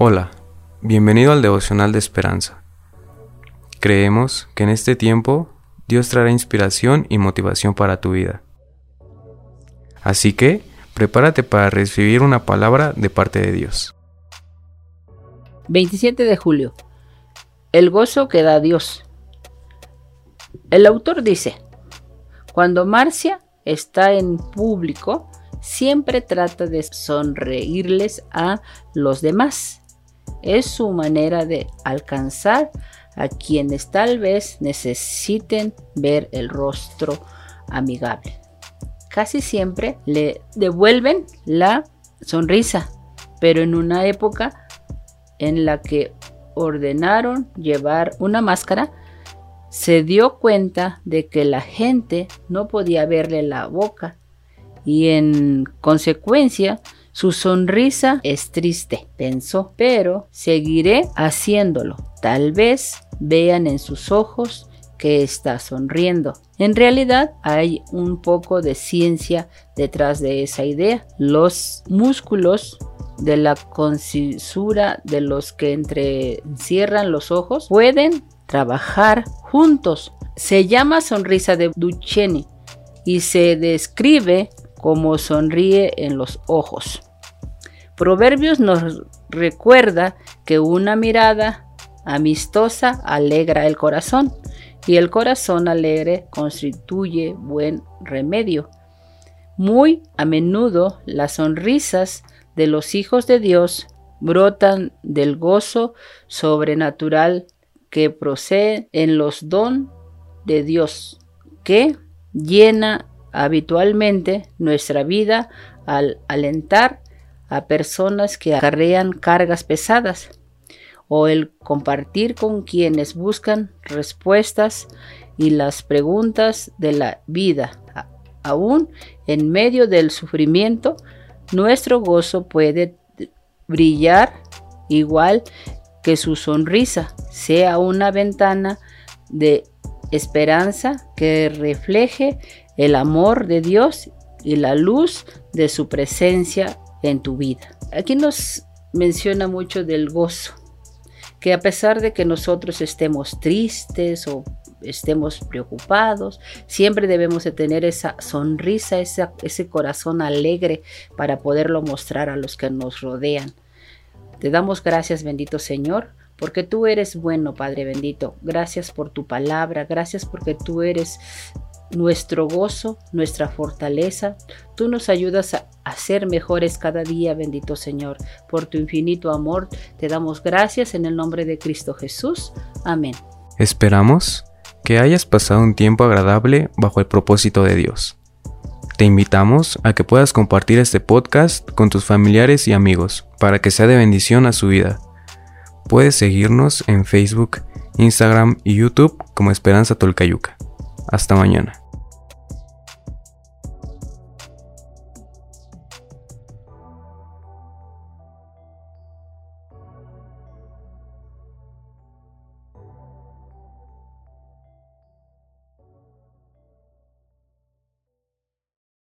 Hola, bienvenido al devocional de esperanza. Creemos que en este tiempo Dios traerá inspiración y motivación para tu vida. Así que, prepárate para recibir una palabra de parte de Dios. 27 de julio. El gozo que da Dios. El autor dice, cuando Marcia está en público, siempre trata de sonreírles a los demás. Es su manera de alcanzar a quienes tal vez necesiten ver el rostro amigable. Casi siempre le devuelven la sonrisa, pero en una época en la que ordenaron llevar una máscara, se dio cuenta de que la gente no podía verle la boca y en consecuencia su sonrisa es triste, pensó, pero seguiré haciéndolo. Tal vez vean en sus ojos que está sonriendo. En realidad hay un poco de ciencia detrás de esa idea. Los músculos de la concisura de los que encierran los ojos pueden trabajar juntos. Se llama sonrisa de Duchenne y se describe como sonríe en los ojos. Proverbios nos recuerda que una mirada amistosa alegra el corazón y el corazón alegre constituye buen remedio. Muy a menudo las sonrisas de los hijos de Dios brotan del gozo sobrenatural que procede en los don de Dios, que llena habitualmente nuestra vida al alentar a personas que acarrean cargas pesadas o el compartir con quienes buscan respuestas y las preguntas de la vida. Aún en medio del sufrimiento, nuestro gozo puede brillar igual que su sonrisa, sea una ventana de esperanza que refleje el amor de Dios y la luz de su presencia en tu vida. Aquí nos menciona mucho del gozo, que a pesar de que nosotros estemos tristes o estemos preocupados, siempre debemos de tener esa sonrisa, ese corazón alegre para poderlo mostrar a los que nos rodean. Te damos gracias, bendito Señor, porque tú eres bueno, Padre bendito. Gracias por tu palabra, gracias porque tú eres nuestro gozo, nuestra fortaleza. Tú nos ayudas a, ser mejores cada día, bendito Señor. Por tu infinito amor te damos gracias en el nombre de Cristo Jesús. Amén. Esperamos que hayas pasado un tiempo agradable bajo el propósito de Dios. Te invitamos a que puedas compartir este podcast con tus familiares y amigos para que sea de bendición a su vida. Puedes seguirnos en Facebook, Instagram y YouTube como Esperanza Tolcayuca. Hasta mañana.